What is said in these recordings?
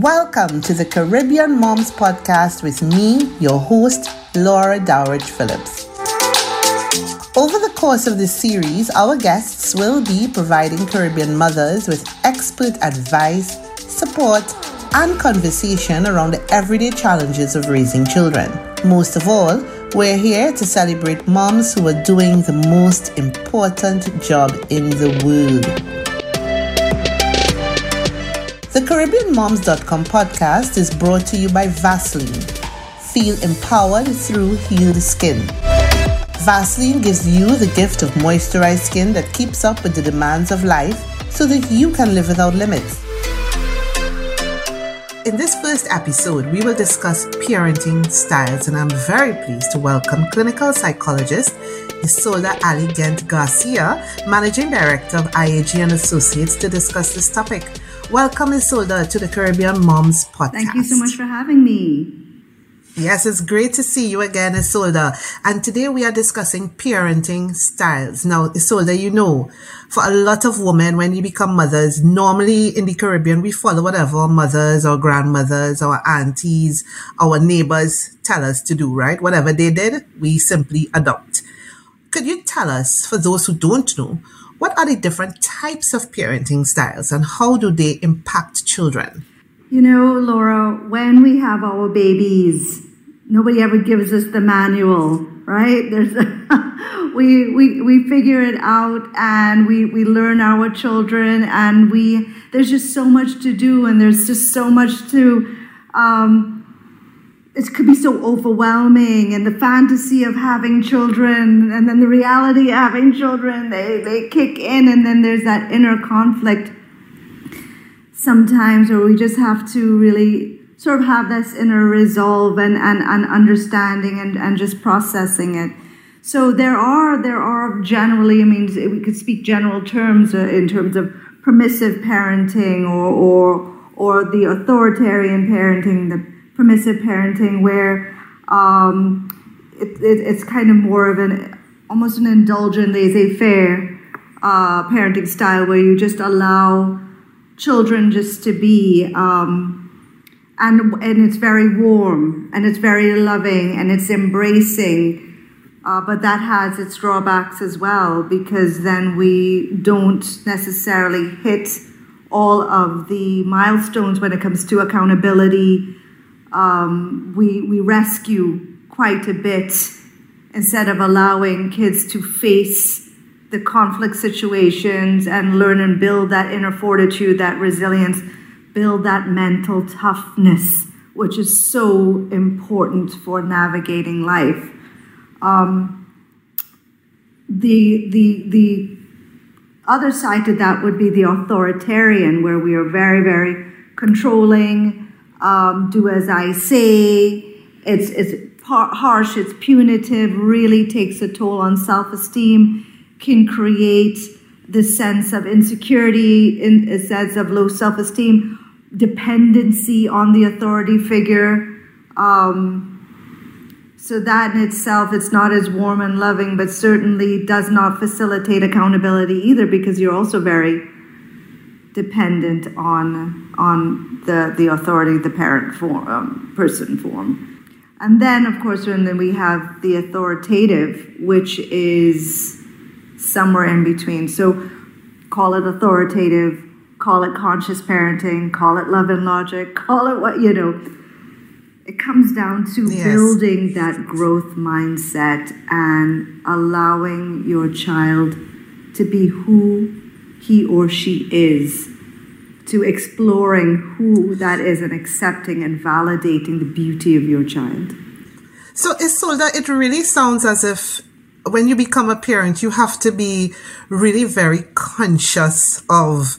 Welcome to the Caribbean Moms Podcast with me, your host, Laura Dowrich-Phillips. Over the course of this series, our guests will be providing Caribbean mothers with expert advice, support, and conversation around the everyday challenges of raising children. Most of all, we're here to celebrate moms who are doing the most important job in the world. CaribbeanMoms.com podcast is brought to you by Vaseline. Feel empowered through healed skin. Vaseline gives you the gift of moisturized skin that keeps up with the demands of life so that you can live without limits. In this first episode, we will discuss parenting styles, and I'm very pleased to welcome clinical psychologist Isolda Ali Gent Garcia, Managing Director of IAG and Associates, to discuss this topic. Welcome, Isolde, to the Caribbean Moms podcast. Thank you so much for having me. Yes, it's great to see you again, Isolde. And today we are discussing parenting styles. Now, Isolde, you know, for a lot of women, when you become mothers, normally in the Caribbean, we follow whatever our mothers or grandmothers or aunties, our neighbors tell us to do, right? Whatever they did, we simply adopt. Could you tell us, for those who don't know, what are the different types of parenting styles and how do they impact children? You know, Laura, when we have our babies, nobody ever gives us the manual, right? There's we, we we figure it out and we, we learn our children and we there's just so much to do and there's just so much to um, it could be so overwhelming and the fantasy of having children and then the reality of having children they, they kick in and then there's that inner conflict sometimes where we just have to really sort of have this inner resolve and, and, and understanding and, and just processing it. So there are there are generally i mean we could speak general terms uh, in terms of permissive parenting or or, or the authoritarian parenting the permissive parenting where um, it, it, it's kind of more of an almost an indulgent laissez-faire uh, parenting style where you just allow children just to be um, and and it's very warm and it's very loving and it's embracing uh, but that has its drawbacks as well because then we don't necessarily hit all of the milestones when it comes to accountability um, we, we rescue quite a bit instead of allowing kids to face the conflict situations and learn and build that inner fortitude, that resilience, build that mental toughness, which is so important for navigating life. Um, the, the, the other side to that would be the authoritarian, where we are very, very controlling um, do as I say. It's, it's harsh, it's punitive, really takes a toll on self esteem, can create this sense of insecurity, in a sense of low self esteem, dependency on the authority figure. Um, so that in itself, it's not as warm and loving, but certainly does not facilitate accountability either because you're also very dependent on on the the authority the parent form um, person form. And then of course and then we have the authoritative which is somewhere in between. So call it authoritative call it conscious parenting call it love and logic call it what you know. It comes down to yes. building that growth mindset and allowing your child to be who he or she is, to exploring who that is and accepting and validating the beauty of your child. So, Isolde, it really sounds as if when you become a parent, you have to be really very conscious of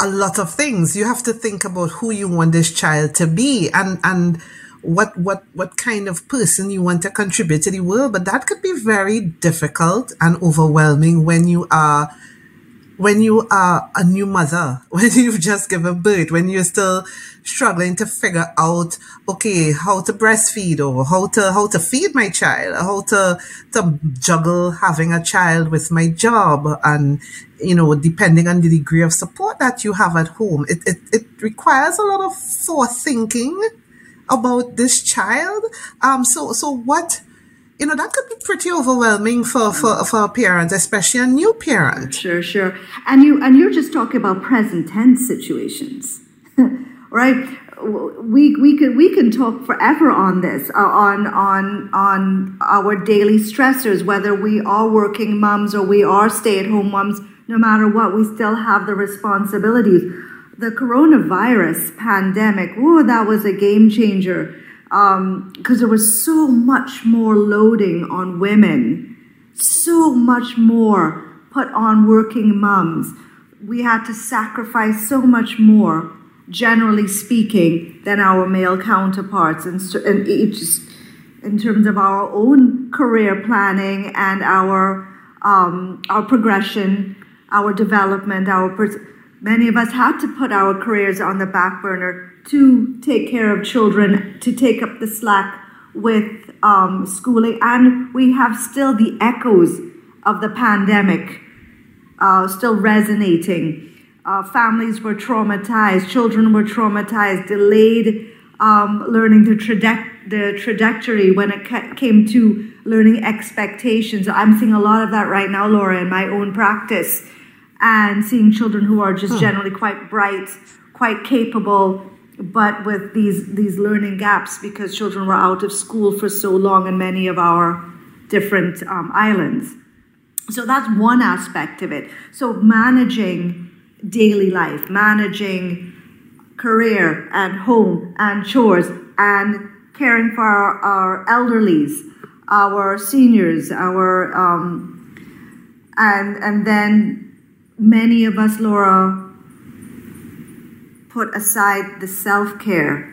a lot of things. You have to think about who you want this child to be and, and, what what what kind of person you want to contribute to the world but that could be very difficult and overwhelming when you are when you are a new mother, when you've just given birth, when you're still struggling to figure out, okay, how to breastfeed or how to, how to feed my child, how to, to juggle having a child with my job and, you know, depending on the degree of support that you have at home, it, it, it requires a lot of forethinking about this child. Um, so, so what, you know, that could be pretty overwhelming for, for, for a parent, especially a new parent. Sure, sure. And you and you're just talking about present tense situations. right? We, we can we can talk forever on this uh, on on on our daily stressors whether we are working moms or we are stay at home moms no matter what we still have the responsibilities the coronavirus pandemic oh that was a game changer because um, there was so much more loading on women, so much more put on working moms. We had to sacrifice so much more, generally speaking, than our male counterparts, and in, in terms of our own career planning and our um, our progression, our development, our pers- many of us had to put our careers on the back burner to take care of children, to take up the slack with um, schooling, and we have still the echoes of the pandemic uh, still resonating. Uh, families were traumatized, children were traumatized, delayed um, learning the, the trajectory when it ca- came to learning expectations. I'm seeing a lot of that right now, Laura, in my own practice, and seeing children who are just hmm. generally quite bright, quite capable, but with these these learning gaps because children were out of school for so long in many of our different um, islands. So that's one aspect of it. So managing daily life, managing career and home and chores and caring for our, our elderlies, our seniors, our um, and and then many of us, Laura, put aside the self care,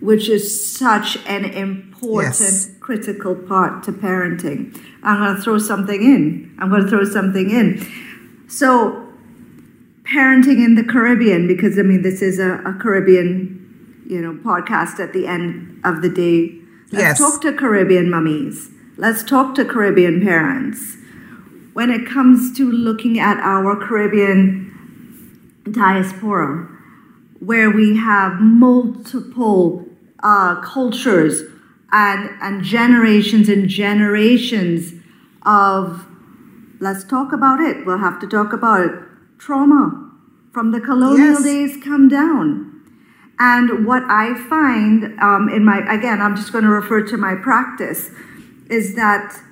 which is such an important, yes. critical part to parenting. I'm going to throw something in. I'm going to throw something in. So, parenting in the Caribbean, because I mean, this is a, a Caribbean, you know, podcast at the end of the day. Let's yes. talk to Caribbean mummies. Let's talk to Caribbean parents. When it comes to looking at our Caribbean diaspora, where we have multiple uh, cultures and, and generations and generations of, let's talk about it. We'll have to talk about it. Trauma from the colonial yes. days come down. And what I find um, in my, again, I'm just going to refer to my practice, is that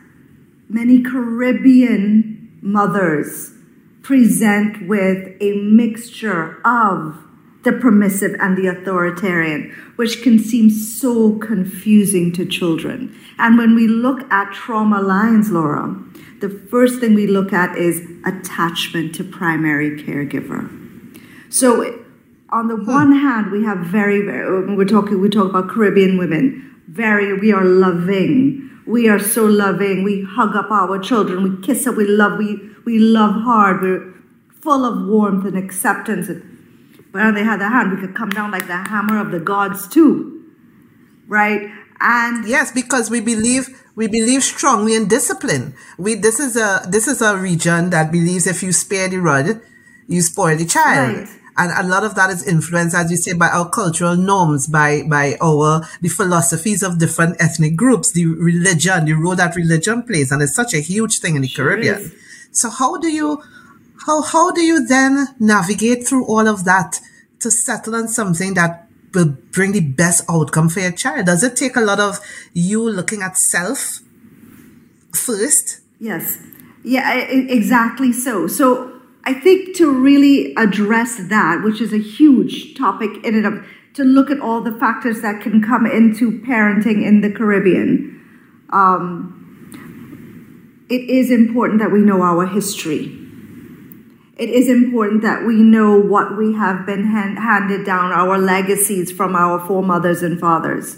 many Caribbean mothers present with a mixture of the permissive and the authoritarian, which can seem so confusing to children. And when we look at trauma lines, Laura, the first thing we look at is attachment to primary caregiver. So, on the hmm. one hand, we have very, very we're talking we talk about Caribbean women. Very, we are loving. We are so loving. We hug up our children. We kiss them. We love. We we love hard. We're full of warmth and acceptance. And but on the other hand, we could come down like the hammer of the gods too, right? And yes, because we believe we believe strongly in discipline. We this is a this is a region that believes if you spare the rod, you spoil the child. Right. And a lot of that is influenced, as you say, by our cultural norms, by by our the philosophies of different ethnic groups, the religion, the role that religion plays, and it's such a huge thing in the sure Caribbean. Is. So how do you how, how do you then navigate through all of that to settle on something that will bring the best outcome for your child? Does it take a lot of you looking at self first? Yes. Yeah, exactly so. So I think to really address that, which is a huge topic in and of, to look at all the factors that can come into parenting in the Caribbean, um, it is important that we know our history it is important that we know what we have been hand, handed down, our legacies from our foremothers and fathers,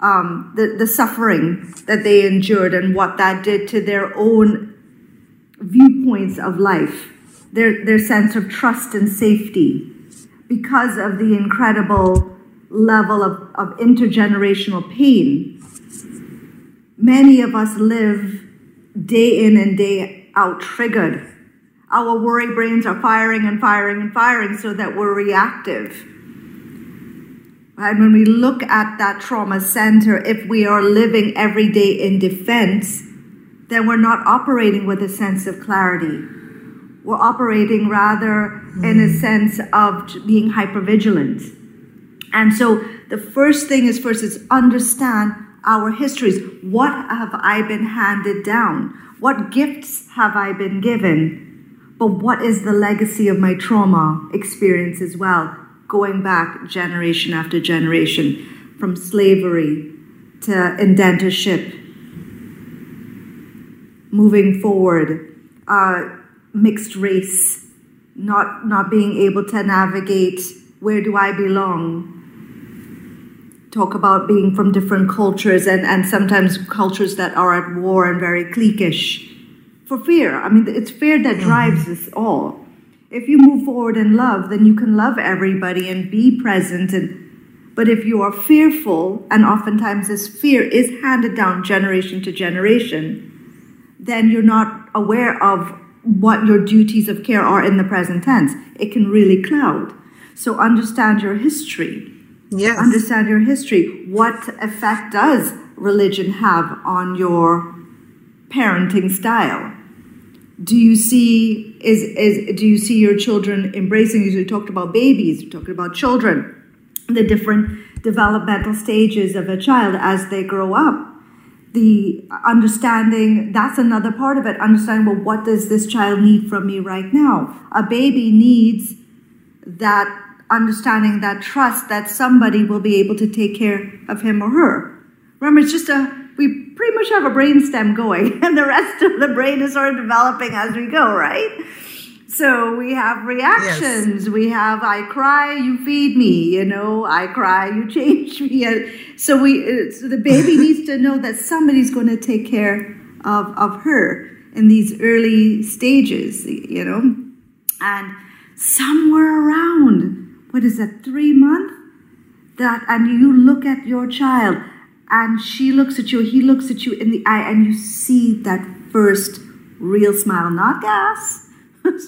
um, the, the suffering that they endured and what that did to their own viewpoints of life. Their, their sense of trust and safety because of the incredible level of, of intergenerational pain. Many of us live day in and day out triggered. Our worry brains are firing and firing and firing so that we're reactive. And when we look at that trauma center, if we are living every day in defense, then we're not operating with a sense of clarity. We're operating rather in a mm. sense of being hypervigilant. And so the first thing is first is understand our histories. What have I been handed down? What gifts have I been given? But what is the legacy of my trauma experience as well? Going back generation after generation, from slavery to indentureship, moving forward, uh, mixed race, not not being able to navigate where do I belong. Talk about being from different cultures and, and sometimes cultures that are at war and very cliquish for fear. I mean, it's fear that mm-hmm. drives us all. If you move forward in love, then you can love everybody and be present and but if you are fearful, and oftentimes this fear is handed down generation to generation, then you're not aware of what your duties of care are in the present tense. It can really cloud. So understand your history. Yes. Understand your history. What effect does religion have on your parenting style? Do you see is is do you see your children embracing? You talked about babies. You talked about children, the different developmental stages of a child as they grow up the understanding that's another part of it. Understanding well what does this child need from me right now? A baby needs that understanding that trust that somebody will be able to take care of him or her. Remember it's just a we pretty much have a brain stem going and the rest of the brain is sort of developing as we go right so we have reactions. Yes. We have I cry, you feed me. You know, I cry, you change me. So we, uh, so the baby needs to know that somebody's going to take care of of her in these early stages. You know, and somewhere around what is that three month that, and you look at your child, and she looks at you, he looks at you in the eye, and you see that first real smile, not gas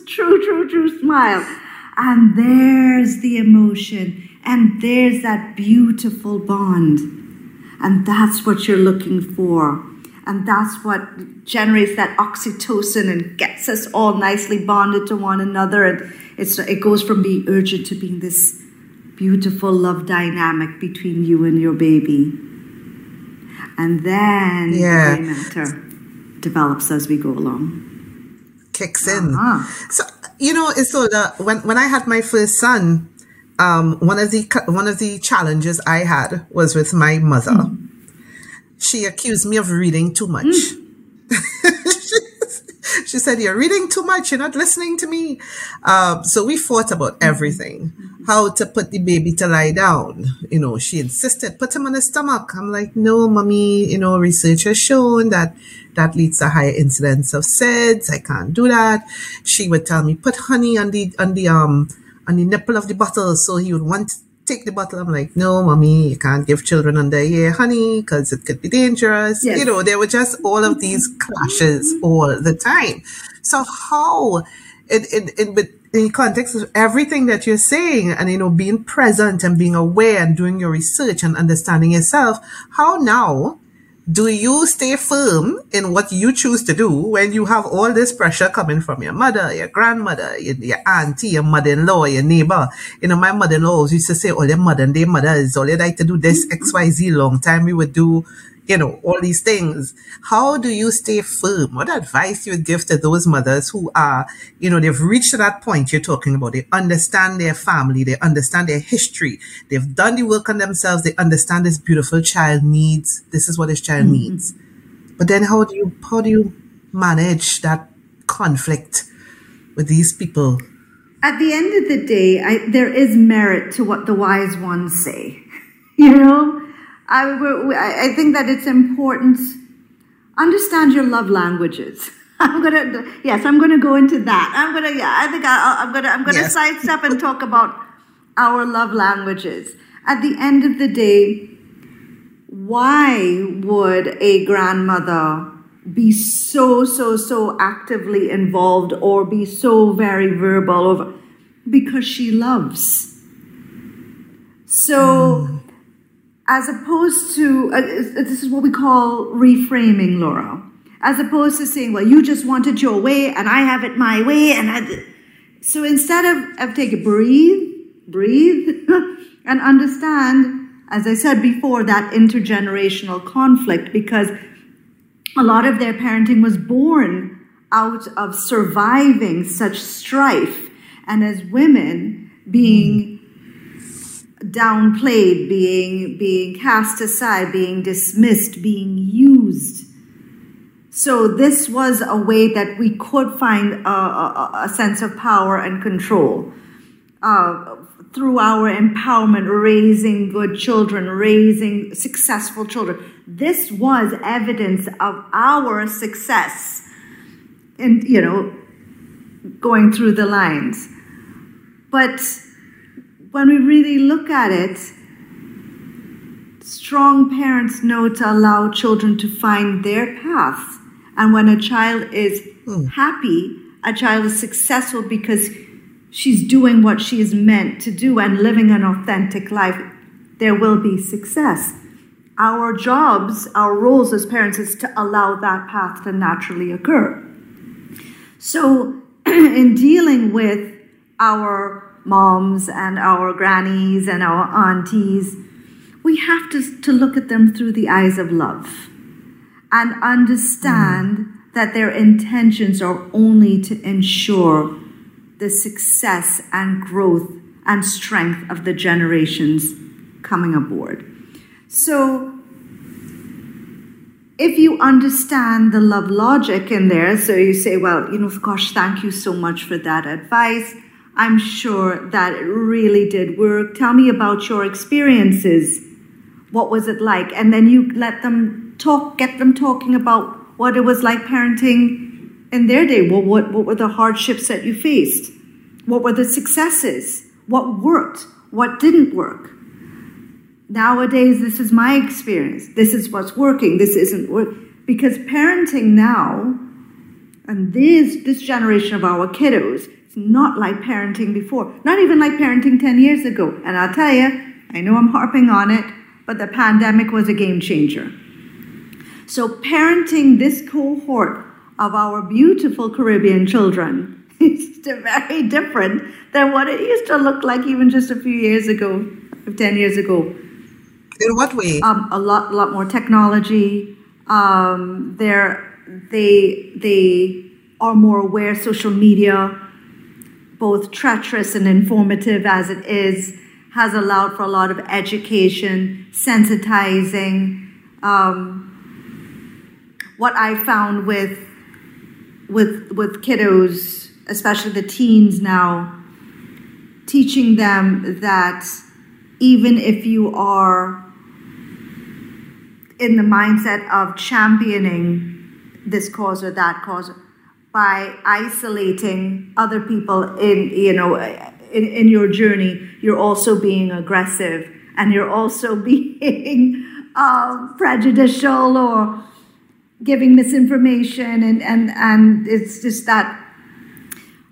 true, true, true smile. And there's the emotion, and there's that beautiful bond. And that's what you're looking for. And that's what generates that oxytocin and gets us all nicely bonded to one another. And it's, it goes from being urgent to being this beautiful love dynamic between you and your baby. And then yeah. the matter develops as we go along kicks in. Uh-huh. So you know, so the when when I had my first son, um, one of the one of the challenges I had was with my mother. Mm. She accused me of reading too much. Mm. She said, "You're reading too much. You're not listening to me." Um, so we fought about everything, how to put the baby to lie down. You know, she insisted, "Put him on his stomach." I'm like, "No, mommy. You know, research has shown that that leads to higher incidence of SIDS. I can't do that. She would tell me, put honey on the, on the, um, on the nipple of the bottle. So he would want take the bottle. I'm like, no, mommy, you can't give children under a year honey because it could be dangerous. Yes. You know, there were just all of these clashes all the time. So how, in, in, in, with, in context of everything that you're saying and, you know, being present and being aware and doing your research and understanding yourself, how now do you stay firm in what you choose to do when you have all this pressure coming from your mother, your grandmother, your, your auntie, your mother-in-law, your neighbor? You know, my mother-in-law used to say, all your modern day mothers, all you like to do this XYZ long time we would do you know, all these things. How do you stay firm? What advice you would give to those mothers who are, you know, they've reached that point you're talking about. They understand their family. They understand their history. They've done the work on themselves. They understand this beautiful child needs. This is what this child mm-hmm. needs. But then how do you, how do you manage that conflict with these people? At the end of the day, I, there is merit to what the wise ones say. You know, I, I think that it's important. Understand your love languages. I'm gonna yes, I'm gonna go into that. I'm gonna yeah, I think I, am gonna I'm gonna yes. sidestep and talk about our love languages. At the end of the day, why would a grandmother be so so so actively involved or be so very verbal over because she loves. So. Mm. As opposed to uh, this is what we call reframing laura as opposed to saying, well, you just want it your way and I have it my way. And I, so instead of, of take a breathe, breathe and understand, as I said before, that intergenerational conflict because a lot of their parenting was born out of surviving such strife. And as women being downplayed, being, being cast aside, being dismissed, being used so this was a way that we could find a, a, a sense of power and control uh, through our empowerment, raising good children, raising successful children. This was evidence of our success and, you know, going through the lines. But when we really look at it, strong parents know to allow children to find their path and when a child is mm. happy, a child is successful because she's doing what she is meant to do and living an authentic life, there will be success. Our jobs, our roles as parents is to allow that path to naturally occur. So, in dealing with our moms and our grannies and our aunties, we have to, to look at them through the eyes of love and understand mm. that their intentions are only to ensure the success and growth and strength of the generations coming aboard. So, if you understand the love logic in there, so you say, well, you know, gosh, thank you so much for that advice. I'm sure that it really did work. Tell me about your experiences. What was it like? And then you let them talk, get them talking about what it was like parenting in their day. Well, what, what were the hardships that you faced? What were the successes? What worked? What didn't work? Nowadays, this is my experience. This is what's working. This isn't work because parenting now, and this this generation of our kiddos, it's not like parenting before. Not even like parenting ten years ago. And I'll tell you, I know I'm harping on it, but the pandemic was a game changer. So, parenting this cohort of our beautiful Caribbean children is very different than what it used to look like even just a few years ago, 10 years ago. In what way? Um, a lot, lot more technology. Um, they're, they, they are more aware. Social media, both treacherous and informative as it is, has allowed for a lot of education, sensitizing. Um, what I found with with with kiddos, especially the teens now, teaching them that even if you are in the mindset of championing this cause or that cause by isolating other people in you know in, in your journey you're also being aggressive and you're also being uh, prejudicial or giving misinformation and, and, and it's just that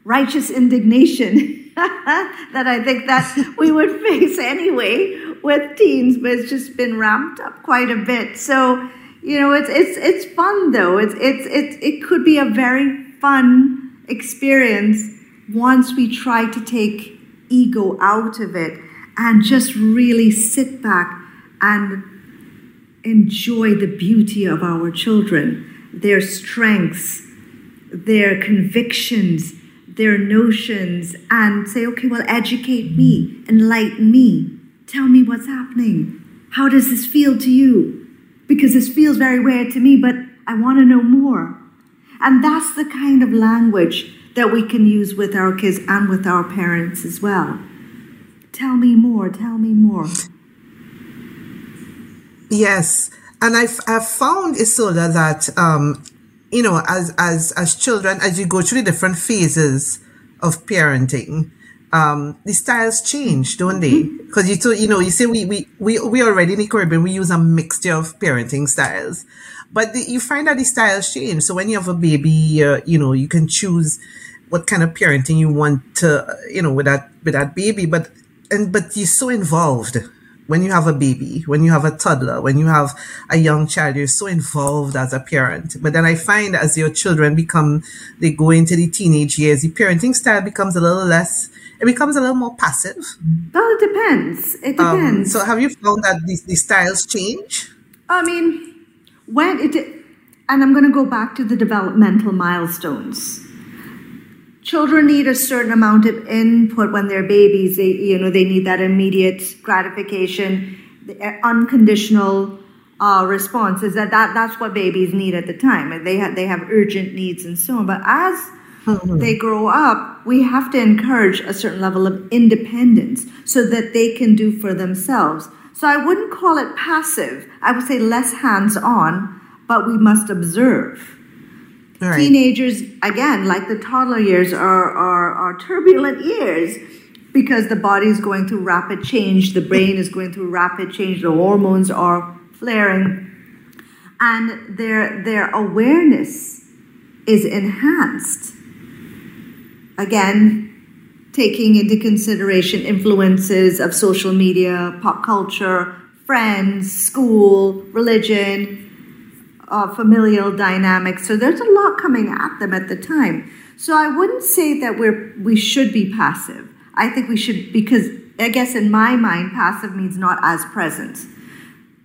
righteous indignation that I think that we would face anyway with teens, but it's just been ramped up quite a bit. So, you know, it's it's it's fun though. It's it's it it could be a very fun experience once we try to take ego out of it and just really sit back and enjoy the beauty of our children, their strengths, their convictions, their notions, and say, okay, well, educate me, enlighten me, tell me what's happening. How does this feel to you? Because this feels very weird to me, but I want to know more. And that's the kind of language that we can use with our kids and with our parents as well. Tell me more, tell me more. Yes. And I've, I've found, Isola, that um, you know, as as as children, as you go through the different phases of parenting, um, the styles change, don't they? Because mm-hmm. you so you know, you say we we we we already in the Caribbean we use a mixture of parenting styles, but the, you find that the styles change. So when you have a baby, uh, you know, you can choose what kind of parenting you want to, you know, with that with that baby, but and but you're so involved when you have a baby, when you have a toddler, when you have a young child, you're so involved as a parent. But then I find as your children become, they go into the teenage years, the parenting style becomes a little less, it becomes a little more passive. Well, it depends. It um, depends. Um, so have you found that these, the styles change? I mean, when it, and I'm going to go back to the developmental milestones children need a certain amount of input when they're babies. They, you know, they need that immediate gratification, unconditional uh, response. Is that, that that's what babies need at the time? and They have they have urgent needs and so on. But as mm-hmm. they grow up, we have to encourage a certain level of independence so that they can do for themselves. So I wouldn't call it passive. I would say less hands on, but we must observe. Right. Teenagers, again, like the toddler years, are, are, are turbulent years because the body is going through rapid change, the brain is going through rapid change, the hormones are flaring, and their, their awareness is enhanced. Again, taking into consideration influences of social media, pop culture, friends, school, religion, uh, familial dynamics. So there's a lot coming at them at the time. So I wouldn't say that we're we should be passive. I think we should because I guess in my mind, passive means not as present.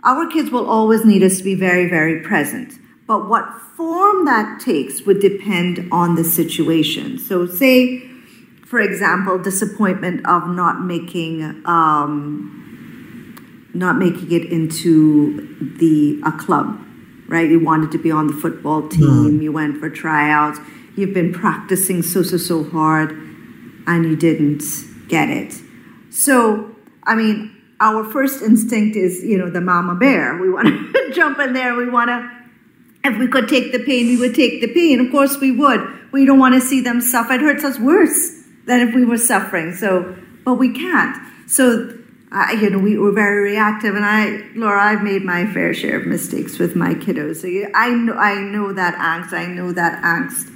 Our kids will always need us to be very, very present. But what form that takes would depend on the situation. So, say, for example, disappointment of not making um, not making it into the a club right? You wanted to be on the football team, mm. you went for tryouts, you've been practicing so, so, so hard, and you didn't get it. So, I mean, our first instinct is, you know, the mama bear. We want to jump in there, we want to if we could take the pain, we would take the pain. Of course, we would. We don't want to see them suffer. It hurts us worse than if we were suffering. So, but we can't. So you know, we were very reactive, and I, Laura, I've made my fair share of mistakes with my kiddos. So I know, I know that angst. I know that angst.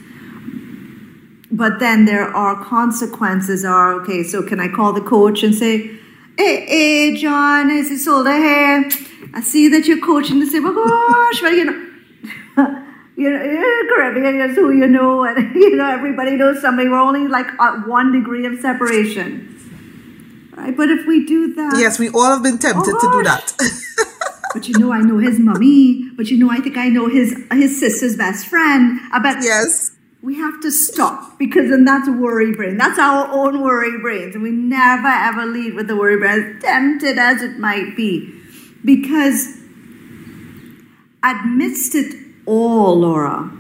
But then there are consequences. Are okay. So can I call the coach and say, "Hey, hey, John, is it Isolde here? I see that you're coaching the say, oh gosh, well, you know." You know, Caribbean is who you know, and you know everybody knows somebody. We're only like at one degree of separation. Right? But if we do that. Yes, we all have been tempted oh, to do oh, that. but you know, I know his mummy. But you know, I think I know his his sister's best friend. I bet. Yes. We have to stop because then that's worry brain. That's our own worry brains. And we never ever lead with the worry brain, as tempted as it might be. Because amidst it all, Laura,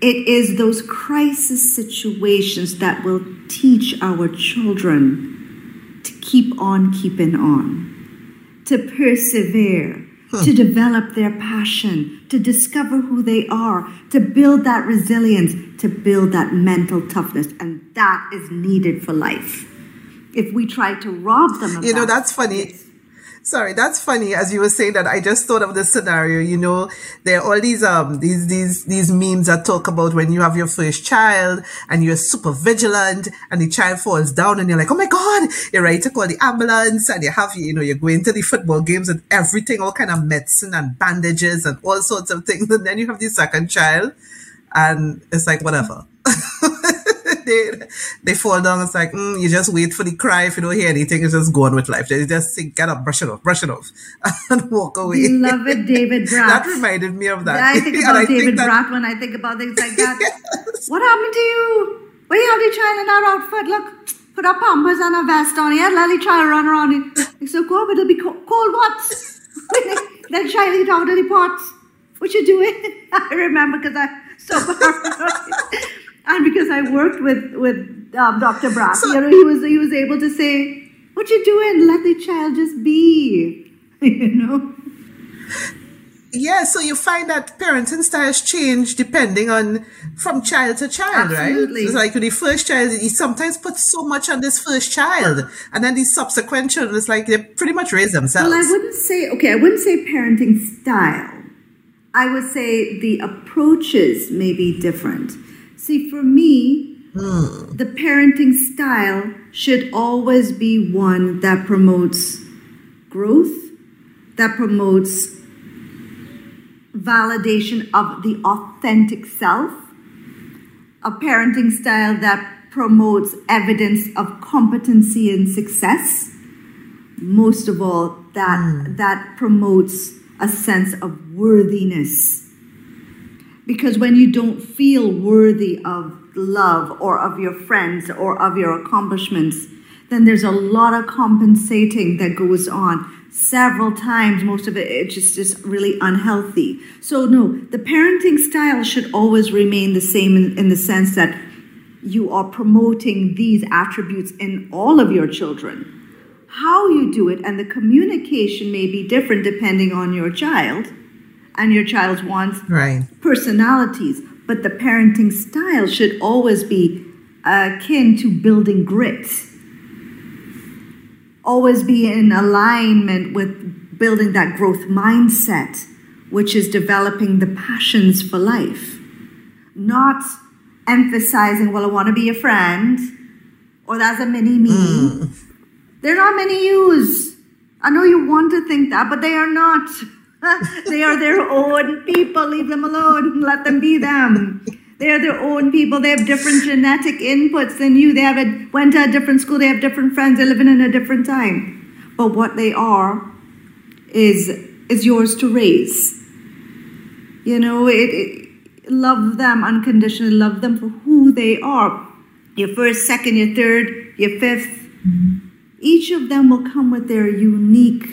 it is those crisis situations that will teach our children to keep on keeping on, to persevere, huh. to develop their passion, to discover who they are, to build that resilience, to build that mental toughness. And that is needed for life. If we try to rob them of You know, that, that's funny. Sorry, that's funny. As you were saying that, I just thought of the scenario. You know, there are all these um these these these memes that talk about when you have your first child and you're super vigilant and the child falls down and you're like, oh my god, you're ready to call the ambulance and you have you know you're going to the football games and everything, all kind of medicine and bandages and all sorts of things, and then you have the second child and it's like whatever. they they fall down. It's like mm, you just wait for the cry. If you don't hear anything, you just go on with life. They just think, get up, brush it off, brush it off, and walk away. Love it, David Bratt. that reminded me of that. Yeah, I think about David think that, Bratt when I think about things like that. yes. What happened to you? Where you have the child in that outfit? Look, put a pampers and a vest on. Yeah, let try to run around. It's so cold, but it'll be cold. Cold what? then child eat out of the pots. What you doing? I remember because I so and because I worked with with um, Dr. Bratt, so, you know, he was he was able to say, "What you doing? Let the child just be," you know. yeah, so you find that parenting styles change depending on from child to child, Absolutely. right? It's like the first child, he sometimes puts so much on this first child, and then the subsequent children, it's like they pretty much raise themselves. Well, I wouldn't say, okay, I wouldn't say parenting style. I would say the approaches may be different. See, for me, hmm. the parenting style should always be one that promotes growth, that promotes validation of the authentic self, a parenting style that promotes evidence of competency and success. Most of all, that hmm. that promotes a sense of worthiness. Because when you don't feel worthy of love or of your friends or of your accomplishments, then there's a lot of compensating that goes on several times. Most of it it's just, just really unhealthy. So, no, the parenting style should always remain the same in, in the sense that you are promoting these attributes in all of your children. How you do it and the communication may be different depending on your child and your child's wants right. personalities, but the parenting style should always be uh, akin to building grit. Always be in alignment with building that growth mindset, which is developing the passions for life. Not emphasizing, well, I want to be a friend, or that's a mini me. Mm. They're not mini yous. I know you want to think that, but they are not. they are their own people. Leave them alone. Let them be them. They are their own people. They have different genetic inputs than you. They have a, went to a different school. They have different friends. They're living in a different time. But what they are is is yours to raise. You know, it, it love them unconditionally. Love them for who they are. Your first, second, your third, your fifth. Mm-hmm. Each of them will come with their unique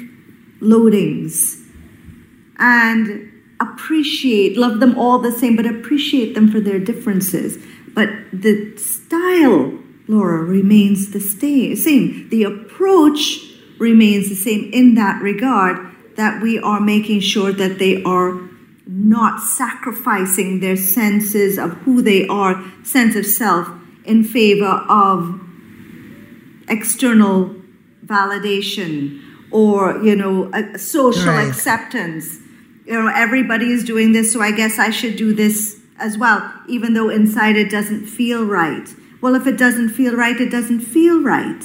loadings and appreciate, love them all the same, but appreciate them for their differences. But the style, Laura, remains the same. The approach remains the same in that regard that we are making sure that they are not sacrificing their senses of who they are, sense of self, in favor of external validation or you know a social Right. acceptance you know everybody is doing this so i guess i should do this as well even though inside it doesn't feel right. Well if it doesn't feel right it doesn't feel right.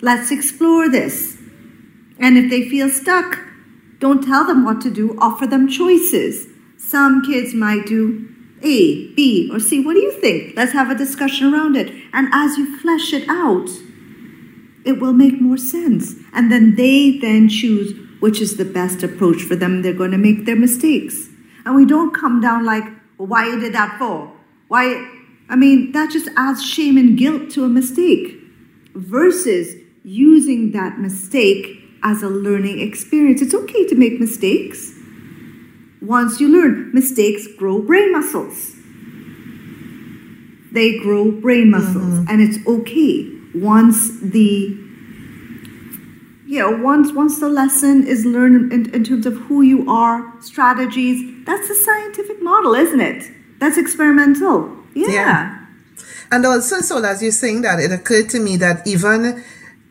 Let's explore this. And if they feel stuck don't tell them what to do. Offer them choices. Some kids might do a b or c. What do you think? Let's have a discussion around it. And as you flesh it out it will make more sense. And then they then choose which is the best approach for them. They're going to make their mistakes. And we don't come down like, well, why you did that for? Why? I mean, that just adds shame and guilt to a mistake versus using that mistake as a learning experience. It's okay to make mistakes. Once you learn, mistakes grow brain muscles. They grow brain muscles, mm-hmm. and it's okay once the you know once once the lesson is learned in, in terms of who you are strategies that's a scientific model isn't it? That's experimental. Yeah, Yeah. And also, so as you're saying that, it occurred to me that even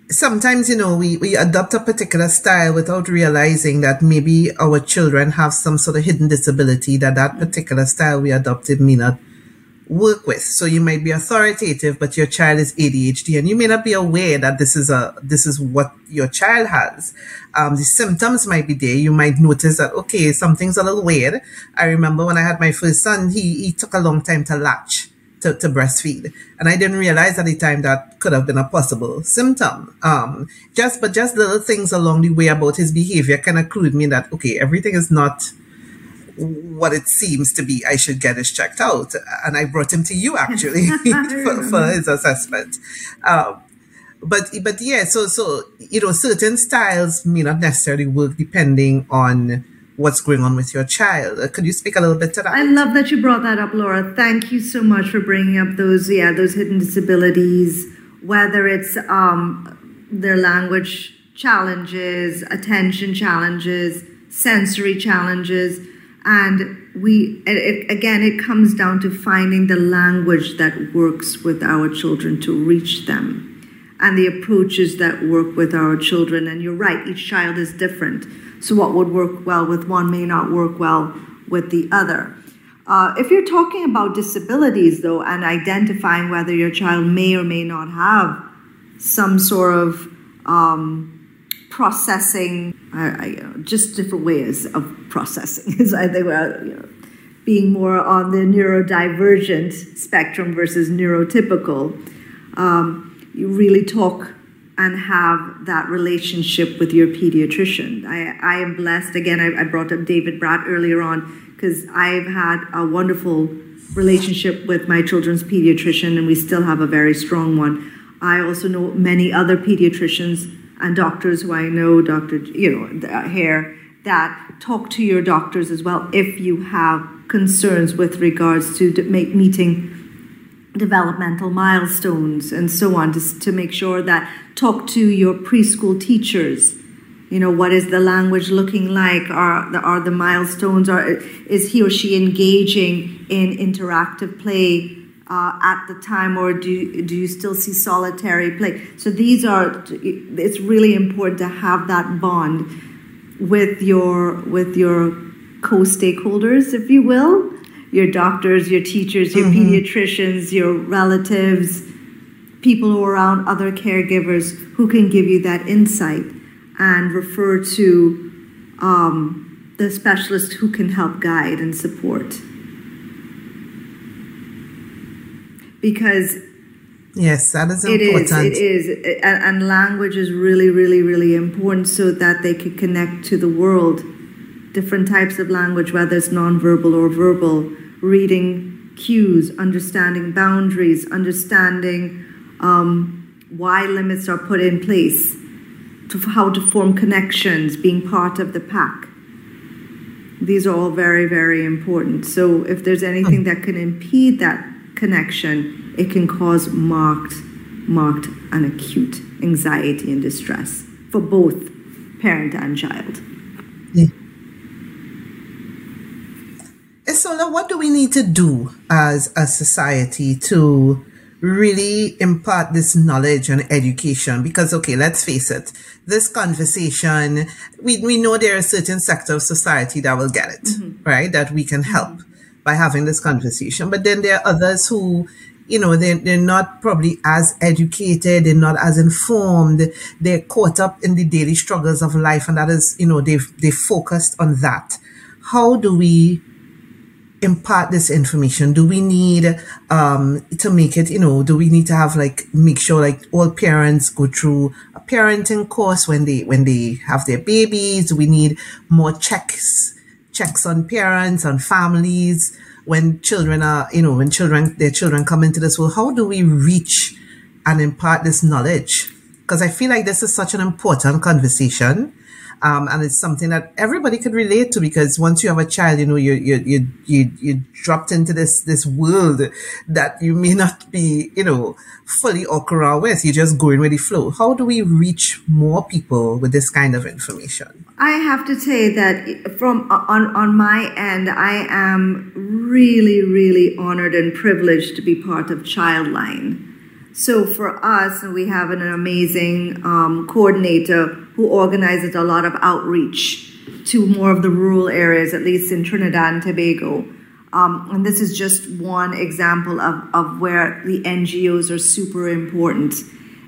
sometimes, you know, we, we adopt a particular style without realizing that maybe our children have some sort of hidden disability that that particular style we adopted may not work with. So you might be authoritative, but your child is ADHD and you may not be aware that this is a, this is what your child has. Um, the symptoms might be there. You might notice that, okay, something's a little weird. I remember when I had my first son, he, he took a long time to latch. To, to breastfeed and i didn't realize at the time that could have been a possible symptom um just but just little things along the way about his behavior kind of clued me that okay everything is not what it seems to be, I should get is checked out. And I brought him to you actually for, for his assessment. Um, but but yeah, so so you know, certain styles may not necessarily work depending on what's going on with your child. Uh, Could you speak a little bit to that? I love that you brought that up, Laura. Thank you so much for bringing up those, yeah, those hidden disabilities, whether it's um, their language challenges, attention challenges, sensory challenges, and we it, again it comes down to finding the language that works with our children to reach them and the approaches that work with our children. And you're right each child is different. So what would work well with one may not work well with the other. Uh, if you're talking about disabilities though and identifying whether your child may or may not have some sort of um, processing, know, just different ways of processing. I think uh, you know, being more on the neurodivergent spectrum versus neurotypical. Um, you really talk and have that relationship with your pediatrician. I, I am blessed. Again, I, I brought up David Bratt earlier on because I've had a wonderful relationship with my children's pediatrician, and we still have a very strong one. I also know many other pediatricians and doctors who I know, Dr. You know, here, uh, that talk to your doctors as well if you have concerns with regards to make, meeting developmental milestones and so on to, to make sure that talk to your preschool teachers you know what is the language looking like are the, are the milestones are is he or she engaging in interactive play uh, at the time, or do do you still see solitary play? So these are. It's really important to have that bond with your with your co-stakeholders, if you will, your doctors, your teachers, your mm-hmm. pediatricians, your relatives, people who are around other caregivers who can give you that insight and refer to um, the specialist who can help guide and support. Because yes that is important it is it is and, and language is really really really important so that they can connect to the world. Different types of language whether it's nonverbal or verbal reading cues understanding boundaries understanding um, why limits are put in place to how to form connections being part of the pack. These are all very very important. So if there's anything that can impede that connection, it can cause marked, marked and acute anxiety and distress for both parent and child. Yeah. Isolde, what do we need to do as a society to really impart this knowledge and education because okay let's face it this conversation we, we know there are certain sectors of society that will get it mm-hmm. right that we can help mm-hmm by having this conversation. But then there are others who, you know, they, they're not probably as educated, they're not as informed, they're caught up in the daily struggles of life, and that is, you know, they've they've focused on that. How do we impart this information? Do we need um, to make it, you know, do we need to have like make sure like all parents go through a parenting course when they when they have their babies? Do we need more checks? Checks on parents, on families, when children are, you know, when children, their children come into this world, how do we reach and impart this knowledge? Because I feel like this is such an important conversation. Um, and it's something that everybody could relate to because once you have a child, you know, you you you you you dropped into this this world that you may not be, you know, fully okra with. You're just going with the flow. How do we reach more people with this kind of information? I have to say that from on on my end, I am really really honored and privileged to be part of Childline. So for us, we have an amazing um, coordinator who organizes a lot of outreach to more of the rural areas, at least in Trinidad and Tobago. Um, and this is just one example of, of where the NGOs are super important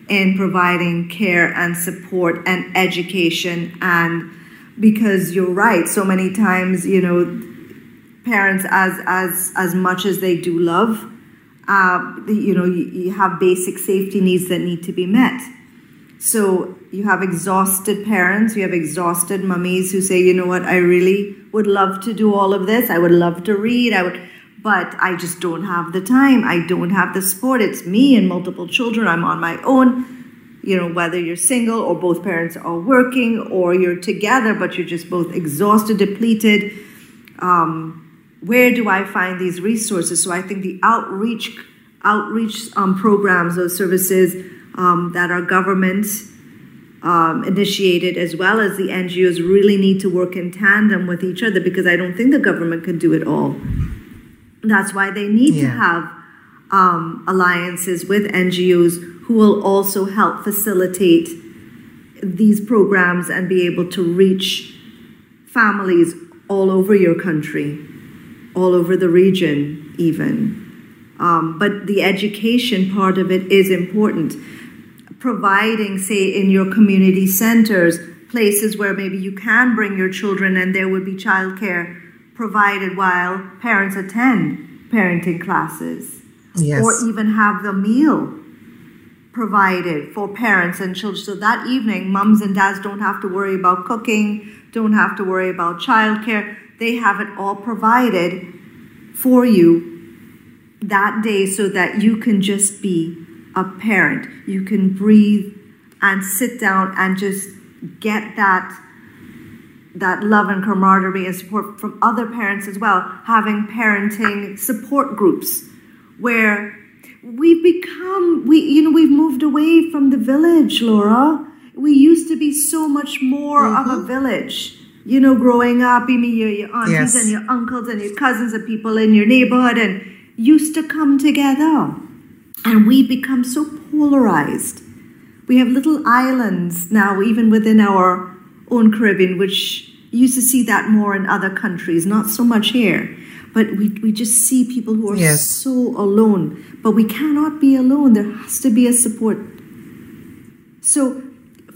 in providing care and support and education. And because you're right, so many times, you know, parents, as as as much as they do love, uh, you know, you, you have basic safety needs that need to be met. So you have exhausted parents, you have exhausted mummies who say, you know what, I really would love to do all of this. I would love to read. I would, but I just don't have the time. I don't have the support. It's me and multiple children. I'm on my own. You know, whether you're single or both parents are working or you're together, but you're just both exhausted, depleted. Um, where do I find these resources? So I think the outreach outreach um, programs or services um, that are government um, initiated as well as the NGOs really need to work in tandem with each other because I don't think the government can do it all. That's why they need yeah. to have um, alliances with NGOs who will also help facilitate these programs and be able to reach families all over your country, all over the region, even. Um, but the education part of it is important. Providing, say, in your community centers, places where maybe you can bring your children and there would be childcare provided while parents attend parenting classes. Yes. Or even have the meal provided for parents and children. So that evening, mums and dads don't have to worry about cooking, don't have to worry about childcare. They have it all provided for you that day so that you can just be a parent. You can breathe and sit down and just get that that love and camaraderie and support from other parents as well, having parenting support groups where we've become we you know we've moved away from the village, Laura. We used to be so much more mm-hmm. of a mm-hmm. village. You know, growing up, you mean your, your aunties yes. and your uncles and your cousins and people in your neighborhood and used to come together. And we become so polarized. We have little islands now, even within our own Caribbean, which used to see that more in other countries, not so much here. But we, we just see people who are yes. so alone. But we cannot be alone. There has to be a support. So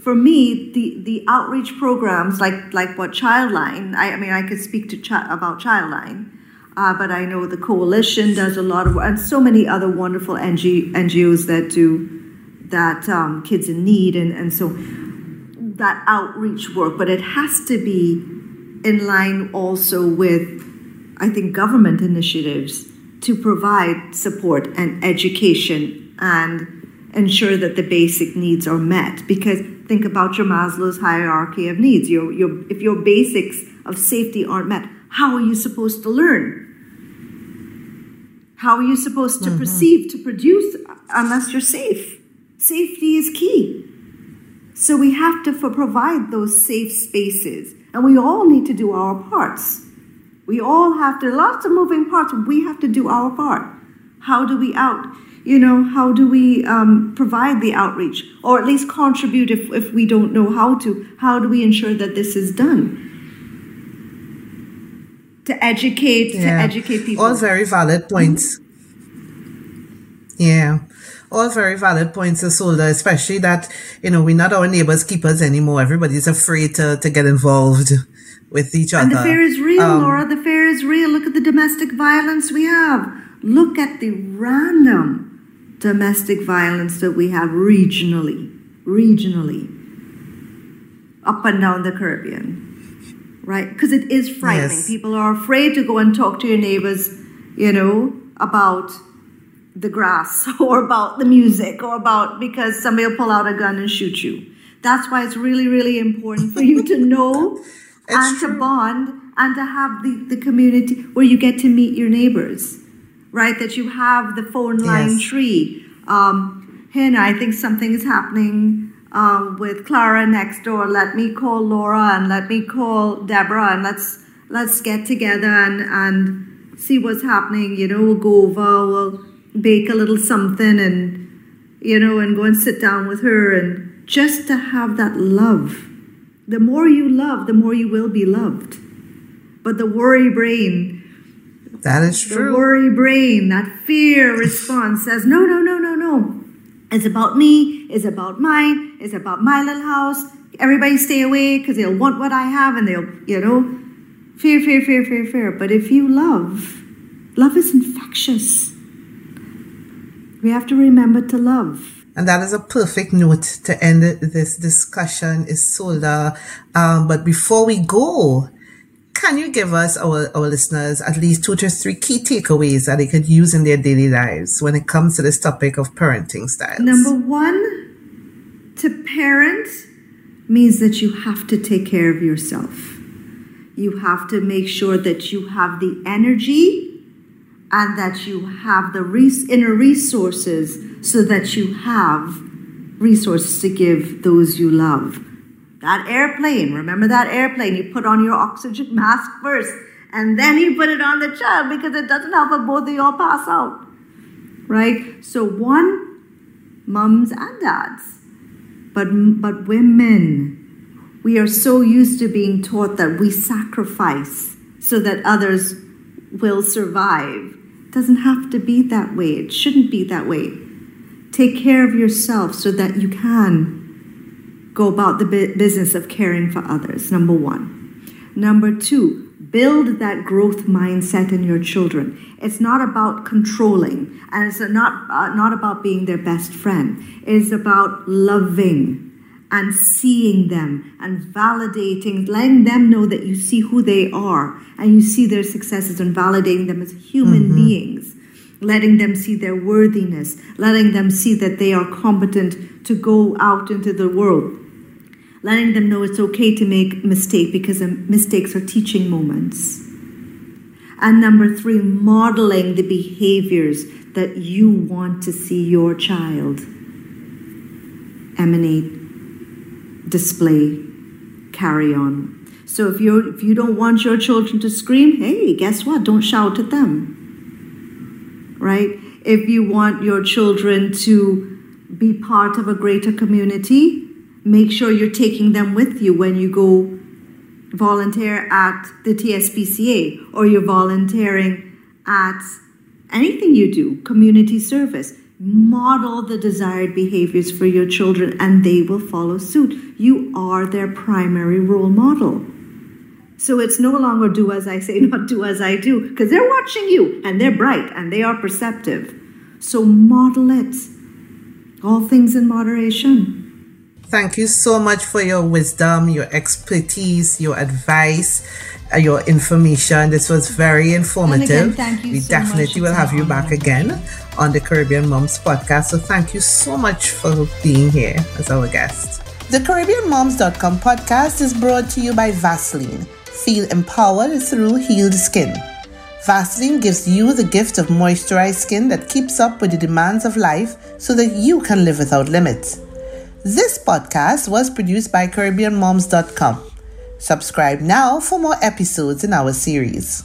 for me, the, the outreach programs like like what Childline, I, I mean, I could speak to chi- about Childline, uh, but I know the coalition does a lot of, and so many other wonderful NG, NGOs that do that um, kids in need, and, and so that outreach work. But it has to be in line also with, I think, government initiatives to provide support and education and ensure that the basic needs are met. Because think about your Maslow's hierarchy of needs. Your, your, if your basics of safety aren't met, how are you supposed to learn? How are you supposed to mm-hmm. perceive, to produce, unless you're safe? Safety is key. So we have to for, provide those safe spaces, and we all need to do our parts. We all have to, lots of moving parts, we have to do our part. How do we out? You know, how do we um, provide the outreach or at least contribute if, if we don't know how to? How do we ensure that this is done? to educate yeah. to educate people. All very valid points. Mm-hmm. Yeah. All very valid points, Isolde, especially that, you know, we're not our neighbors' keepers anymore. Everybody's afraid to, to get involved with each other. And the fear is real, um, Laura. The fear is real. Look at the domestic violence we have. Look at the random domestic violence that we have regionally, regionally, up and down the Caribbean right? Because it is frightening. Yes. People are afraid to go and talk to your neighbors, you know, about the grass or about the music or about because somebody will pull out a gun and shoot you. That's why it's really, really important for you to know and true. to bond and to have the, the community where you get to meet your neighbors, right? That you have the phone line yes. tree. Um, Hannah, I think something is happening um, with Clara next door. Let me call Laura and let me call Deborah and let's let's get together and and see what's happening. You know, we'll go over, we'll bake a little something and you know, and go and sit down with her and just to have that love. The more you love, the more you will be loved. But the worry brain. That is true. The worry brain, that fear response says, no, no, no, no, no. It's about me, it's about mine, it's about my little house. Everybody stay away because they'll want what I have and they'll, you know, fear, fear, fear, fear, fear. But if you love, love is infectious. We have to remember to love. And that is a perfect note to end this discussion, Isolde. Um, but before we go, can you give us, our, our listeners, at least two to three key takeaways that they could use in their daily lives when it comes to this topic of parenting styles? Number one, to parent means that you have to take care of yourself. You have to make sure that you have the energy and that you have the res- inner resources so that you have resources to give those you love. That airplane, remember that airplane? You put on your oxygen mask first and then you put it on the child because it doesn't help if both of y'all pass out. Right? So, one, mums and dads, but, but women, we are so used to being taught that we sacrifice so that others will survive. It doesn't have to be that way. It shouldn't be that way. Take care of yourself so that you can go about the business of caring for others, number one. Number two, build that growth mindset in your children. It's not about controlling, and it's not, uh, not about being their best friend. It's about loving and seeing them and validating, letting them know that you see who they are and you see their successes and validating them as human mm-hmm. beings. Letting them see their worthiness, letting them see that they are competent to go out into the world letting them know it's okay to make mistake because mistakes are teaching moments. And number three, modeling the behaviors that you want to see your child emanate, display, carry on. So if you if you don't want your children to scream, hey, guess what? Don't shout at them. Right? If you want your children to be part of a greater community, make sure you're taking them with you when you go volunteer at the TSPCA or you're volunteering at anything you do, community service. Model the desired behaviors for your children and they will follow suit. You are their primary role model. So it's no longer do as I say, not do as I do, because they're watching you and they're bright and they are perceptive. So model it. All things in moderation. Thank you so much for your wisdom, your expertise, your advice, uh, your information. This was very informative. Again, we so definitely will have you back again on the Caribbean Moms podcast. So thank you so much for being here as our guest. The CaribbeanMoms.com podcast is brought to you by Vaseline. Feel empowered through healed skin. Vaseline gives you the gift of moisturized skin that keeps up with the demands of life so that you can live without limits. This podcast was produced by CaribbeanMoms.com. Subscribe now for more episodes in our series.